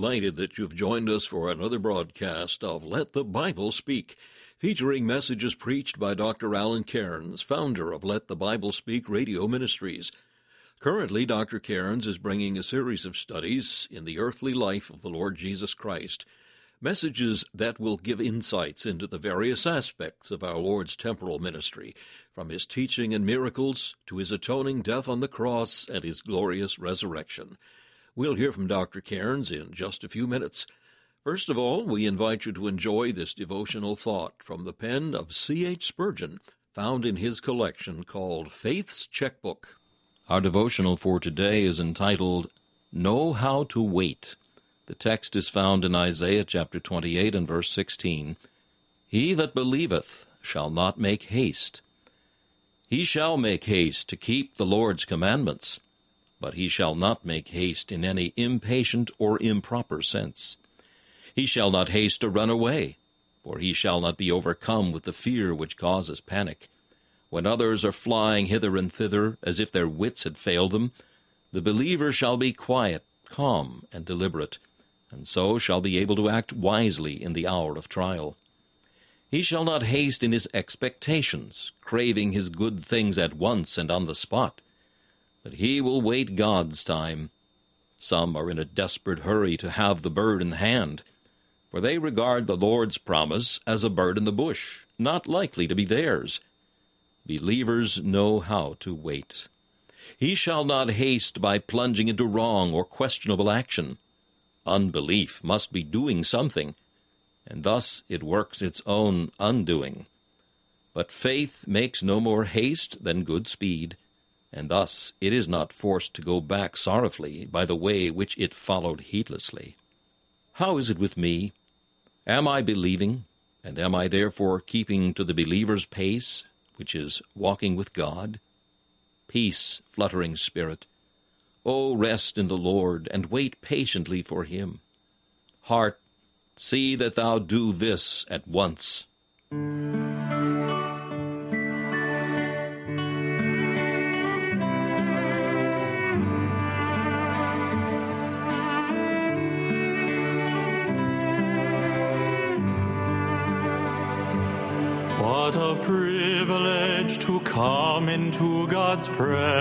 Delighted that you've joined us for another broadcast of Let the Bible Speak, featuring messages preached by Dr. Alan Cairns, founder of Let the Bible Speak Radio Ministries. Currently, Dr. Cairns is bringing a series of studies in the earthly life of the Lord Jesus Christ, messages that will give insights into the various aspects of our Lord's temporal ministry, from his teaching and miracles to his atoning death on the cross and his glorious resurrection. We'll hear from Dr. Cairns in just a few minutes. First of all, we invite you to enjoy this devotional thought from the pen of C.H. Spurgeon, found in his collection called Faith's Checkbook. Our devotional for today is entitled Know How to Wait. The text is found in Isaiah chapter 28 and verse 16. He that believeth shall not make haste. He shall make haste to keep the Lord's commandments but he shall not make haste in any impatient or improper sense. He shall not haste to run away, for he shall not be overcome with the fear which causes panic. When others are flying hither and thither as if their wits had failed them, the believer shall be quiet, calm, and deliberate, and so shall be able to act wisely in the hour of trial. He shall not haste in his expectations, craving his good things at once and on the spot but he will wait God's time. Some are in a desperate hurry to have the bird in hand, for they regard the Lord's promise as a bird in the bush, not likely to be theirs. Believers know how to wait. He shall not haste by plunging into wrong or questionable action. Unbelief must be doing something, and thus it works its own undoing. But faith makes no more haste than good speed and thus it is not forced to go back sorrowfully by the way which it followed heedlessly. How is it with me? Am I believing, and am I therefore keeping to the believer's pace, which is walking with God? Peace, fluttering spirit. O rest in the Lord, and wait patiently for him. Heart, see that thou do this at once. What a privilege to come into God's presence,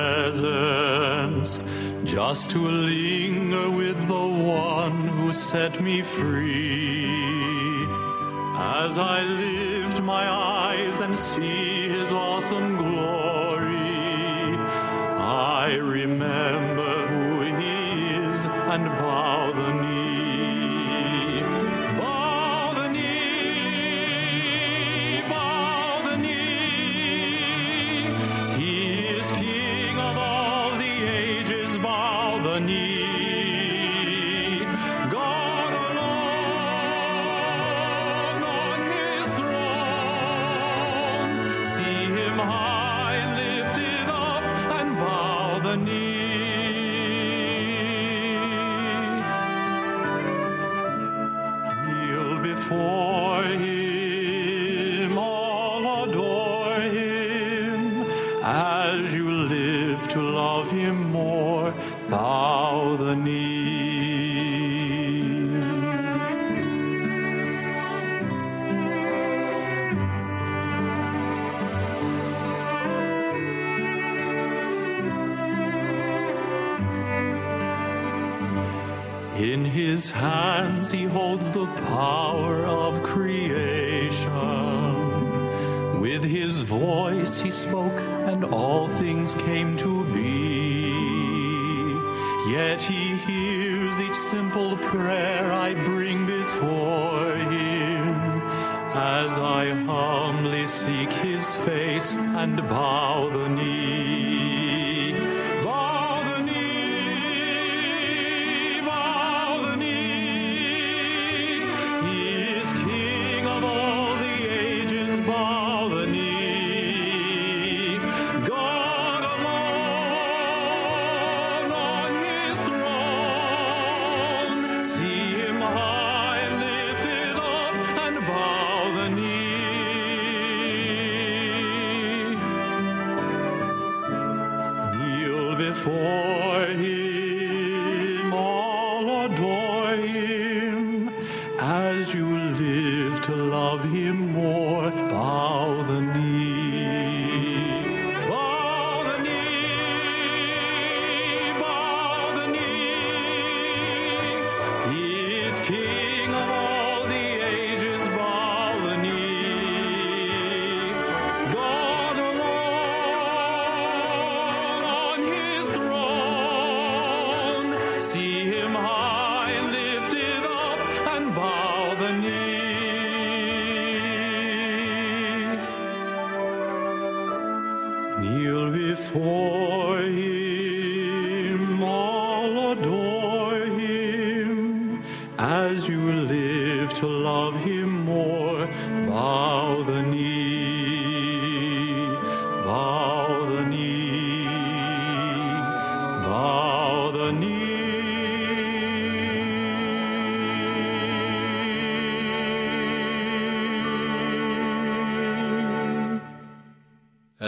just to linger with the one who set me free. As I lift my eyes and see hands he holds the power of creation. With his voice he spoke, and all things came to be. Yet he hears each simple prayer I bring before him as I humbly seek his face and bow the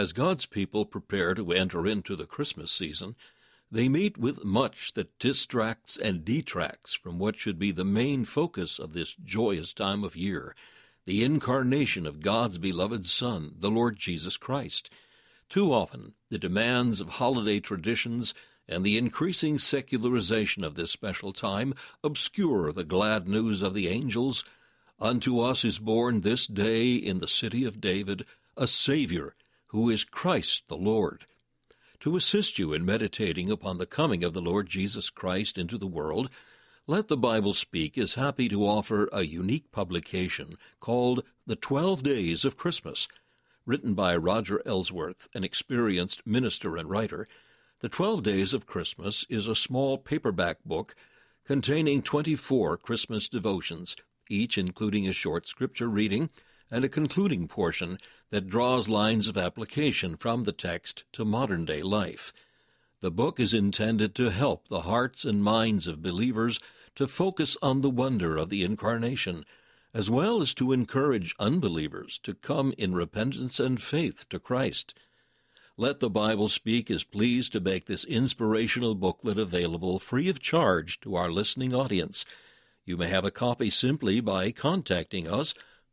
As God's people prepare to enter into the Christmas season, they meet with much that distracts and detracts from what should be the main focus of this joyous time of year the incarnation of God's beloved Son, the Lord Jesus Christ. Too often, the demands of holiday traditions and the increasing secularization of this special time obscure the glad news of the angels. Unto us is born this day in the city of David a Savior, who is Christ the Lord. To assist you in meditating upon the coming of the Lord Jesus Christ into the world, Let the Bible Speak is happy to offer a unique publication called The Twelve Days of Christmas. Written by Roger Ellsworth, an experienced minister and writer, The Twelve Days of Christmas is a small paperback book containing 24 Christmas devotions, each including a short scripture reading and a concluding portion that draws lines of application from the text to modern day life. The book is intended to help the hearts and minds of believers to focus on the wonder of the Incarnation, as well as to encourage unbelievers to come in repentance and faith to Christ. Let the Bible Speak is pleased to make this inspirational booklet available free of charge to our listening audience. You may have a copy simply by contacting us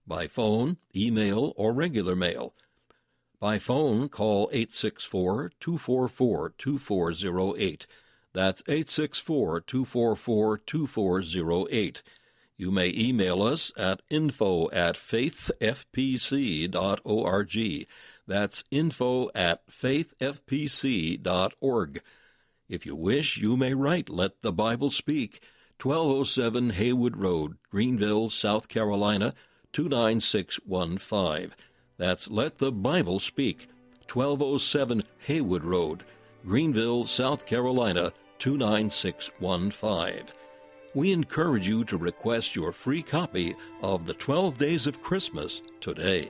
by phone, email, or regular mail. By phone, call 864 244 2408. That's 864 244 2408. You may email us at info at faithfpc.org. That's info at faithfpc.org. If you wish, you may write Let the Bible Speak, 1207 Haywood Road, Greenville, South Carolina, 29615. That's Let the Bible Speak, 1207 Haywood Road, Greenville, South Carolina, 29615. We encourage you to request your free copy of The 12 Days of Christmas today.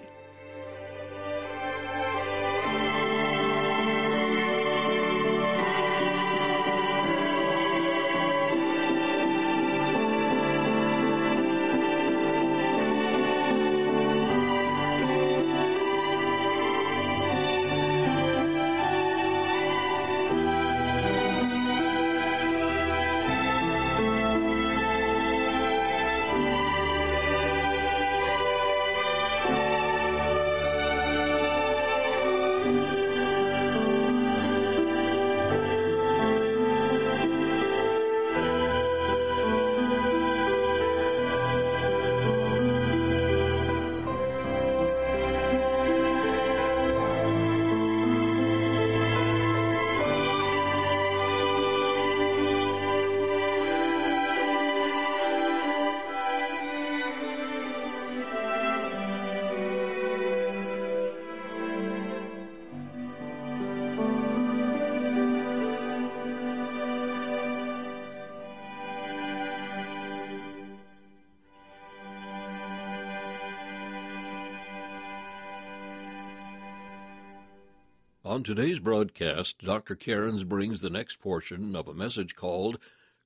On today's broadcast, Dr. Cairns brings the next portion of a message called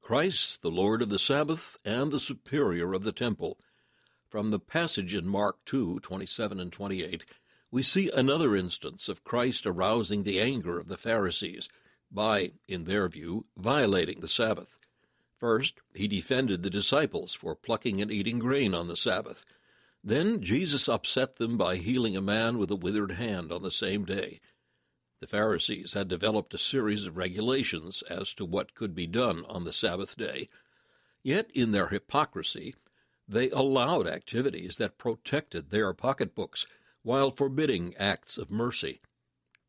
Christ, the Lord of the Sabbath and the Superior of the Temple. From the passage in Mark 2 27 and 28, we see another instance of Christ arousing the anger of the Pharisees by, in their view, violating the Sabbath. First, he defended the disciples for plucking and eating grain on the Sabbath. Then Jesus upset them by healing a man with a withered hand on the same day. The Pharisees had developed a series of regulations as to what could be done on the Sabbath day. Yet, in their hypocrisy, they allowed activities that protected their pocketbooks while forbidding acts of mercy.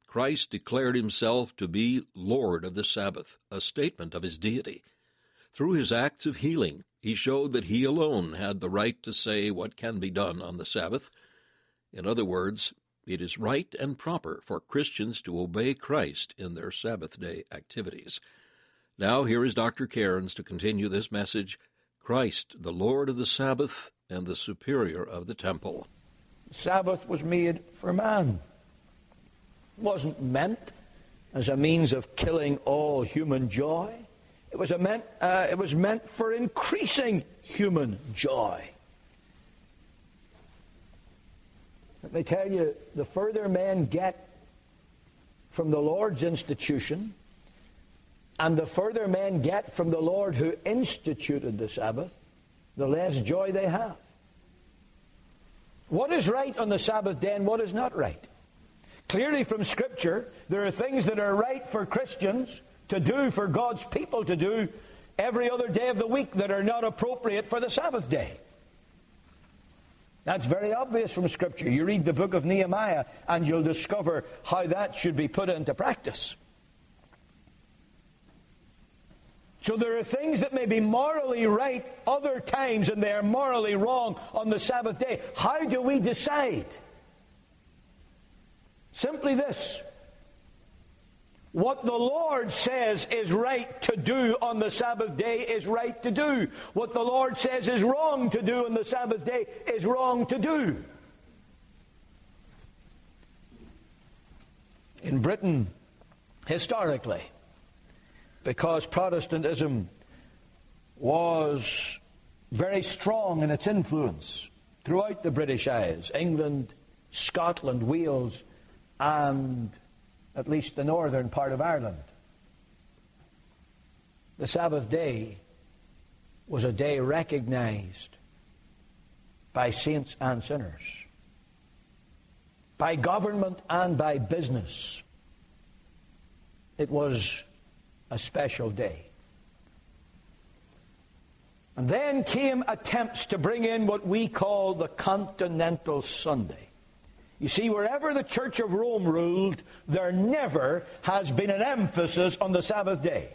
Christ declared himself to be Lord of the Sabbath, a statement of his deity. Through his acts of healing, he showed that he alone had the right to say what can be done on the Sabbath. In other words, it is right and proper for Christians to obey Christ in their Sabbath day activities. Now, here is Dr. Cairns to continue this message Christ, the Lord of the Sabbath and the Superior of the Temple. Sabbath was made for man. It wasn't meant as a means of killing all human joy. It was, meant, uh, it was meant for increasing human joy. Let me tell you, the further men get from the Lord's institution, and the further men get from the Lord who instituted the Sabbath, the less joy they have. What is right on the Sabbath day and what is not right? Clearly from Scripture, there are things that are right for Christians to do, for God's people to do, every other day of the week that are not appropriate for the Sabbath day. That's very obvious from Scripture. You read the book of Nehemiah and you'll discover how that should be put into practice. So there are things that may be morally right other times and they are morally wrong on the Sabbath day. How do we decide? Simply this. What the Lord says is right to do on the Sabbath day is right to do. What the Lord says is wrong to do on the Sabbath day is wrong to do. In Britain, historically, because Protestantism was very strong in its influence throughout the British Isles, England, Scotland, Wales, and at least the northern part of Ireland. The Sabbath day was a day recognized by saints and sinners, by government and by business. It was a special day. And then came attempts to bring in what we call the Continental Sunday. You see, wherever the Church of Rome ruled, there never has been an emphasis on the Sabbath day.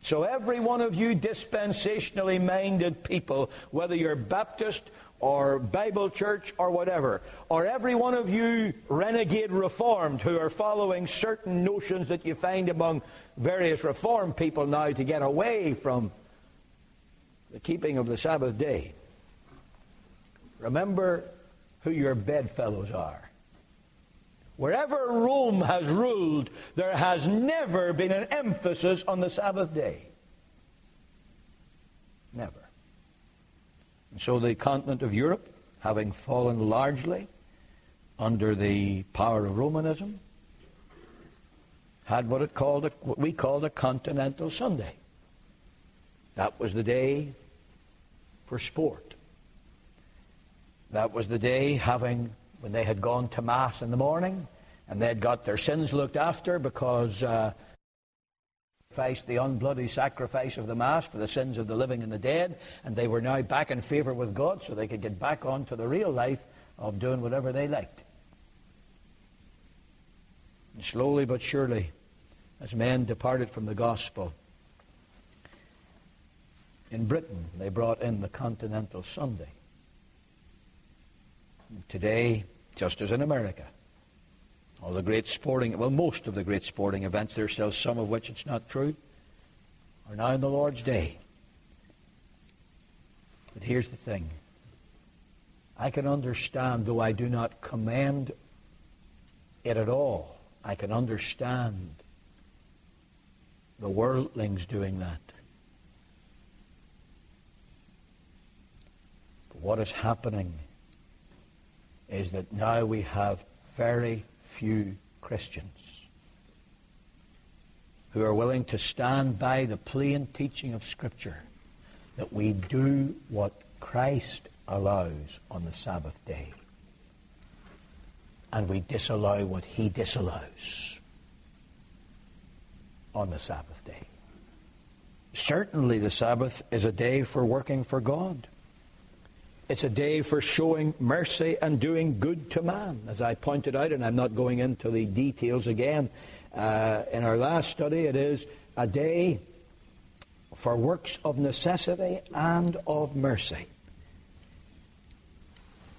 So, every one of you dispensationally minded people, whether you're Baptist or Bible church or whatever, or every one of you renegade Reformed who are following certain notions that you find among various Reformed people now to get away from the keeping of the Sabbath day, remember who your bedfellows are. Wherever Rome has ruled, there has never been an emphasis on the Sabbath day. Never. And so the continent of Europe, having fallen largely under the power of Romanism, had what it called a, what we called a continental Sunday. That was the day for sport. That was the day having, when they had gone to Mass in the morning, and they had got their sins looked after because uh, the unbloody sacrifice of the Mass for the sins of the living and the dead, and they were now back in favor with God so they could get back onto the real life of doing whatever they liked. And slowly but surely, as men departed from the gospel, in Britain they brought in the Continental Sunday. Today, just as in America, all the great sporting, well, most of the great sporting events, there's still some of which it's not true, are now in the Lord's day. But here's the thing. I can understand, though I do not commend it at all. I can understand the worldlings doing that. But what is happening is that now we have very few Christians who are willing to stand by the plain teaching of Scripture that we do what Christ allows on the Sabbath day. And we disallow what he disallows on the Sabbath day. Certainly the Sabbath is a day for working for God. It's a day for showing mercy and doing good to man, as I pointed out, and I'm not going into the details again. Uh, in our last study, it is a day for works of necessity and of mercy.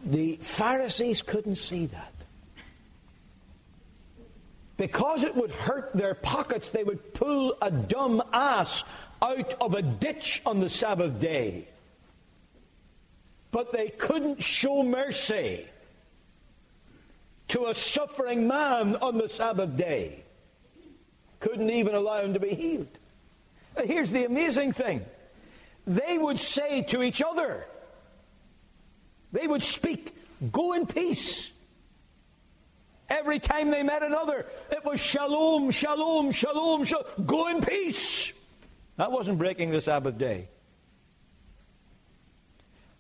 The Pharisees couldn't see that. Because it would hurt their pockets, they would pull a dumb ass out of a ditch on the Sabbath day. But they couldn't show mercy to a suffering man on the Sabbath day. Couldn't even allow him to be healed. Here's the amazing thing they would say to each other, they would speak, go in peace. Every time they met another, it was shalom, shalom, shalom, shalom. Go in peace. That wasn't breaking the Sabbath day.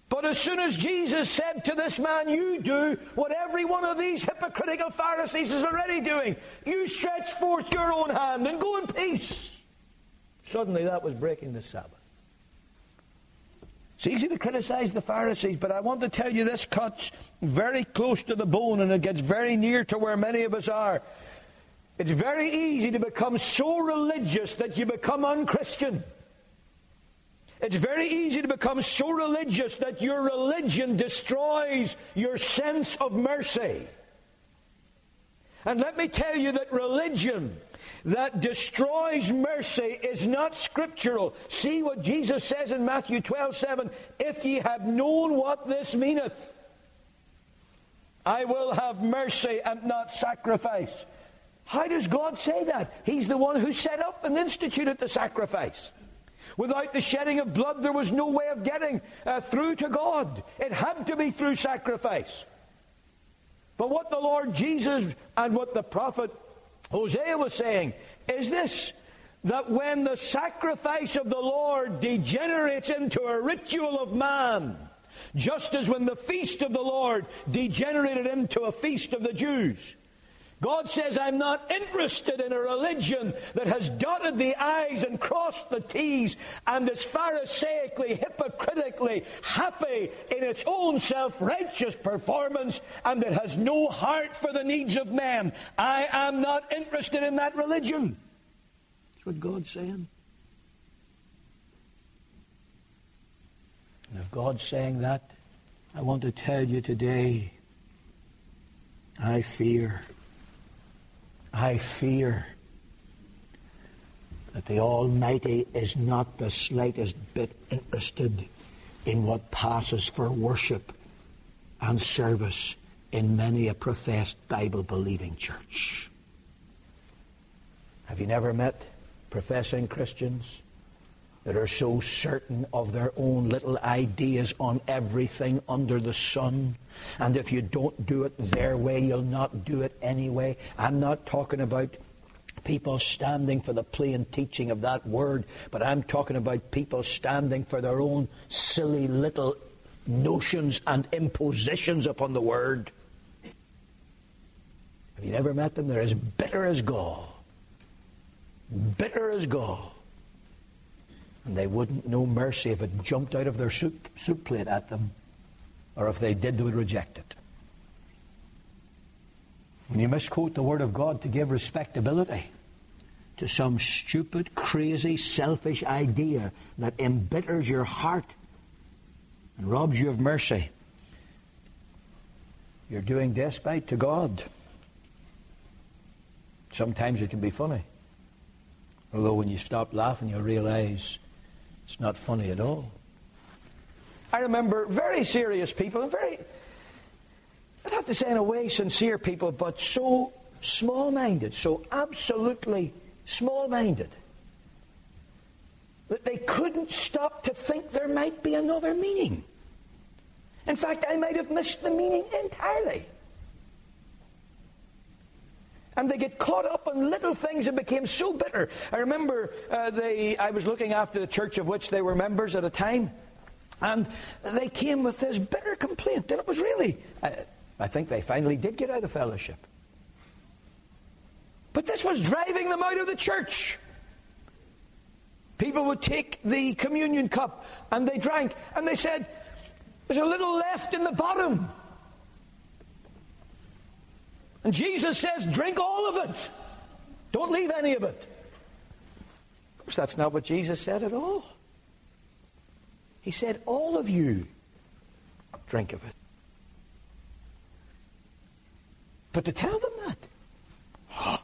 But as soon as Jesus said to this man, You do what every one of these hypocritical Pharisees is already doing, you stretch forth your own hand and go in peace. Suddenly that was breaking the Sabbath. It's easy to criticize the Pharisees, but I want to tell you this cuts very close to the bone and it gets very near to where many of us are. It's very easy to become so religious that you become unchristian. It's very easy to become so religious that your religion destroys your sense of mercy. And let me tell you that religion that destroys mercy is not scriptural. See what Jesus says in Matthew 12 7 If ye have known what this meaneth, I will have mercy and not sacrifice. How does God say that? He's the one who set up and instituted the sacrifice. Without the shedding of blood, there was no way of getting uh, through to God. It had to be through sacrifice. But what the Lord Jesus and what the prophet Hosea was saying is this that when the sacrifice of the Lord degenerates into a ritual of man, just as when the feast of the Lord degenerated into a feast of the Jews, God says, I'm not interested in a religion that has dotted the I's and crossed the T's and is pharisaically, hypocritically happy in its own self righteous performance and that has no heart for the needs of men. I am not interested in that religion. That's what God's saying. And if God's saying that, I want to tell you today, I fear I fear that the Almighty is not the slightest bit interested in what passes for worship and service in many a professed Bible believing church. Have you never met professing Christians that are so certain of their own little ideas on everything under the sun. And if you don't do it their way, you'll not do it anyway. I'm not talking about people standing for the plain teaching of that word, but I'm talking about people standing for their own silly little notions and impositions upon the word. Have you never met them? They're as bitter as gall. Bitter as gall. And they wouldn't know mercy if it jumped out of their soup, soup plate at them, or if they did, they would reject it. When you misquote the Word of God to give respectability to some stupid, crazy, selfish idea that embitters your heart and robs you of mercy, you're doing despite to God. Sometimes it can be funny. Although when you stop laughing, you'll realize it's not funny at all. I remember very serious people very, I'd have to say in a way, sincere people, but so small minded, so absolutely small minded, that they couldn't stop to think there might be another meaning. In fact, I might have missed the meaning entirely. And they get caught up on little things and became so bitter. I remember uh, they, I was looking after the church of which they were members at a time, and they came with this bitter complaint. And it was really, I, I think they finally did get out of fellowship. But this was driving them out of the church. People would take the communion cup and they drank, and they said, There's a little left in the bottom. And Jesus says, drink all of it. Don't leave any of it. Of course, that's not what Jesus said at all. He said, all of you drink of it. But to tell them that,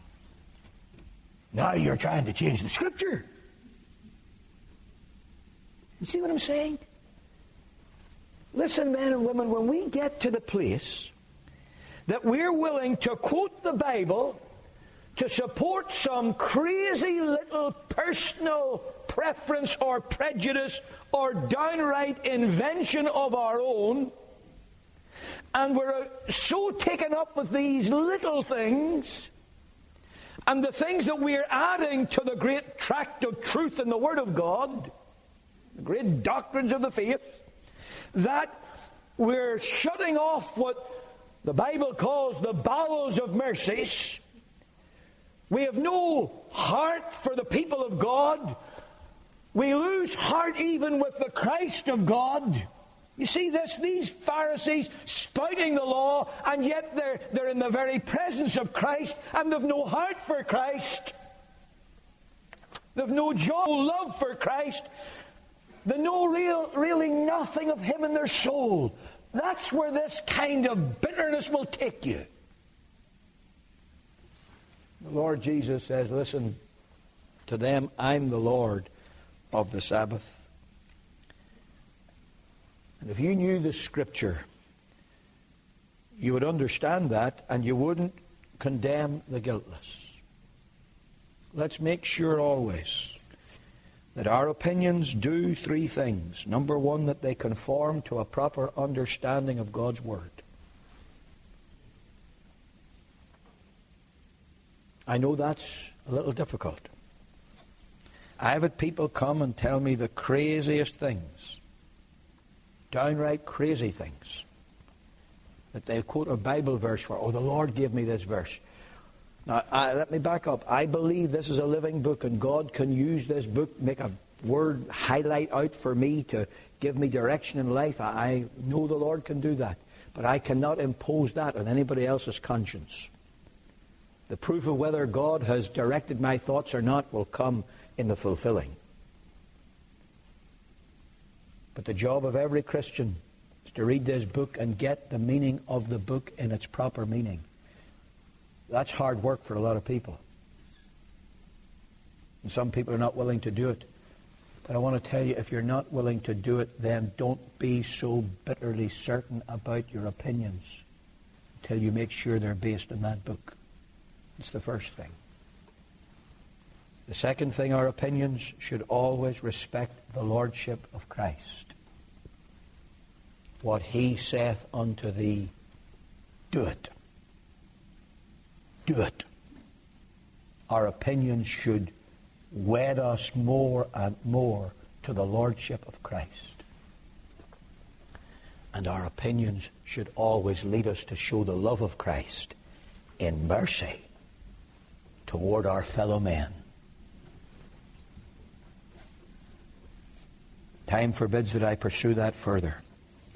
now you're trying to change the scripture. You see what I'm saying? Listen, men and women, when we get to the place that we're willing to quote the Bible to support some crazy little personal preference or prejudice or downright invention of our own, and we're so taken up with these little things and the things that we're adding to the great tract of truth in the Word of God, the great doctrines of the faith, that we're shutting off what the Bible calls the bowels of mercies. We have no heart for the people of God. We lose heart even with the Christ of God. You see this? These Pharisees spouting the law, and yet they're, they're in the very presence of Christ, and they've no heart for Christ. They've no joy, no love for Christ. They know real, really nothing of Him in their soul. That's where this kind of bitterness will take you. The Lord Jesus says, Listen, to them, I'm the Lord of the Sabbath. And if you knew the Scripture, you would understand that and you wouldn't condemn the guiltless. Let's make sure always that our opinions do three things. Number one, that they conform to a proper understanding of God's Word. I know that's a little difficult. I've had people come and tell me the craziest things, downright crazy things, that they quote a Bible verse for. Oh, the Lord gave me this verse. Now, I, let me back up. I believe this is a living book, and God can use this book, make a word highlight out for me to give me direction in life. I, I know the Lord can do that. But I cannot impose that on anybody else's conscience. The proof of whether God has directed my thoughts or not will come in the fulfilling. But the job of every Christian is to read this book and get the meaning of the book in its proper meaning. That's hard work for a lot of people. And some people are not willing to do it. But I want to tell you, if you're not willing to do it, then don't be so bitterly certain about your opinions until you make sure they're based on that book. It's the first thing. The second thing, our opinions should always respect the lordship of Christ. What he saith unto thee, do it it. Our opinions should wed us more and more to the Lordship of Christ. And our opinions should always lead us to show the love of Christ in mercy toward our fellow men. Time forbids that I pursue that further.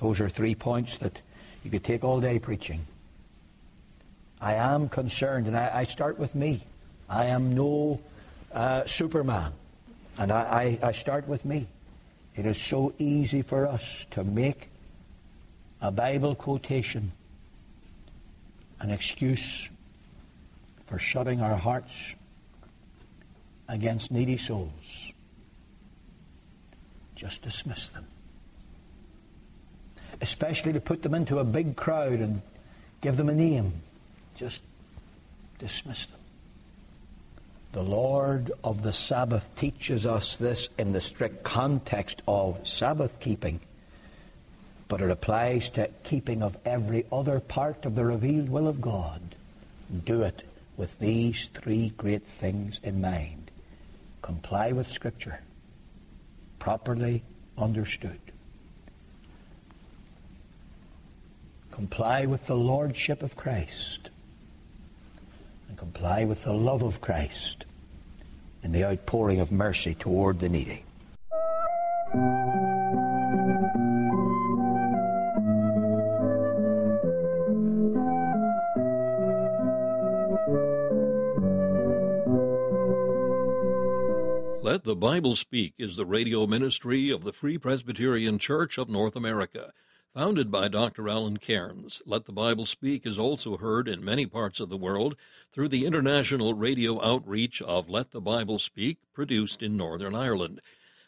Those are three points that you could take all day preaching. I am concerned, and I, I start with me. I am no uh, Superman, and I, I, I start with me. It is so easy for us to make a Bible quotation an excuse for shutting our hearts against needy souls. Just dismiss them. Especially to put them into a big crowd and give them a name just dismiss them. The Lord of the Sabbath teaches us this in the strict context of Sabbath keeping, but it applies to keeping of every other part of the revealed will of God. Do it with these three great things in mind. Comply with Scripture, properly understood. Comply with the Lordship of Christ and comply with the love of Christ and the outpouring of mercy toward the needy. Let the Bible Speak is the radio ministry of the Free Presbyterian Church of North America. Founded by Dr. Alan Cairns, Let the Bible Speak is also heard in many parts of the world through the international radio outreach of Let the Bible Speak, produced in Northern Ireland.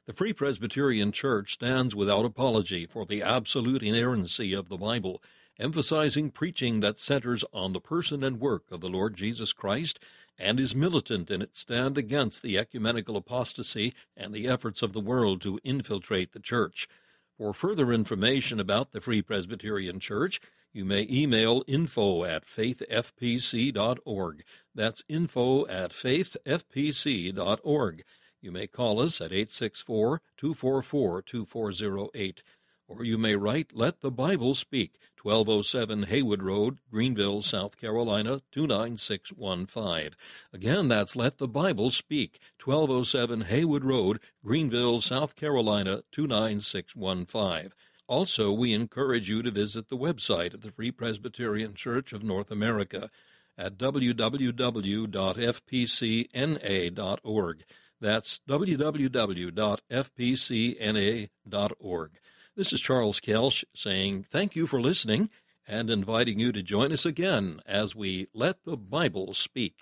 The Free Presbyterian Church stands without apology for the absolute inerrancy of the Bible, emphasizing preaching that centers on the person and work of the Lord Jesus Christ and is militant in its stand against the ecumenical apostasy and the efforts of the world to infiltrate the church. For further information about the Free Presbyterian Church, you may email info at faithfpc.org. That's info at faithfpc.org. You may call us at 864 244 2408 or you may write Let the Bible Speak, 1207 Haywood Road, Greenville, South Carolina, 29615. Again, that's Let the Bible Speak, 1207 Haywood Road, Greenville, South Carolina, 29615. Also, we encourage you to visit the website of the Free Presbyterian Church of North America at www.fpcna.org. That's www.fpcna.org. This is Charles Kelsch saying thank you for listening and inviting you to join us again as we let the Bible speak.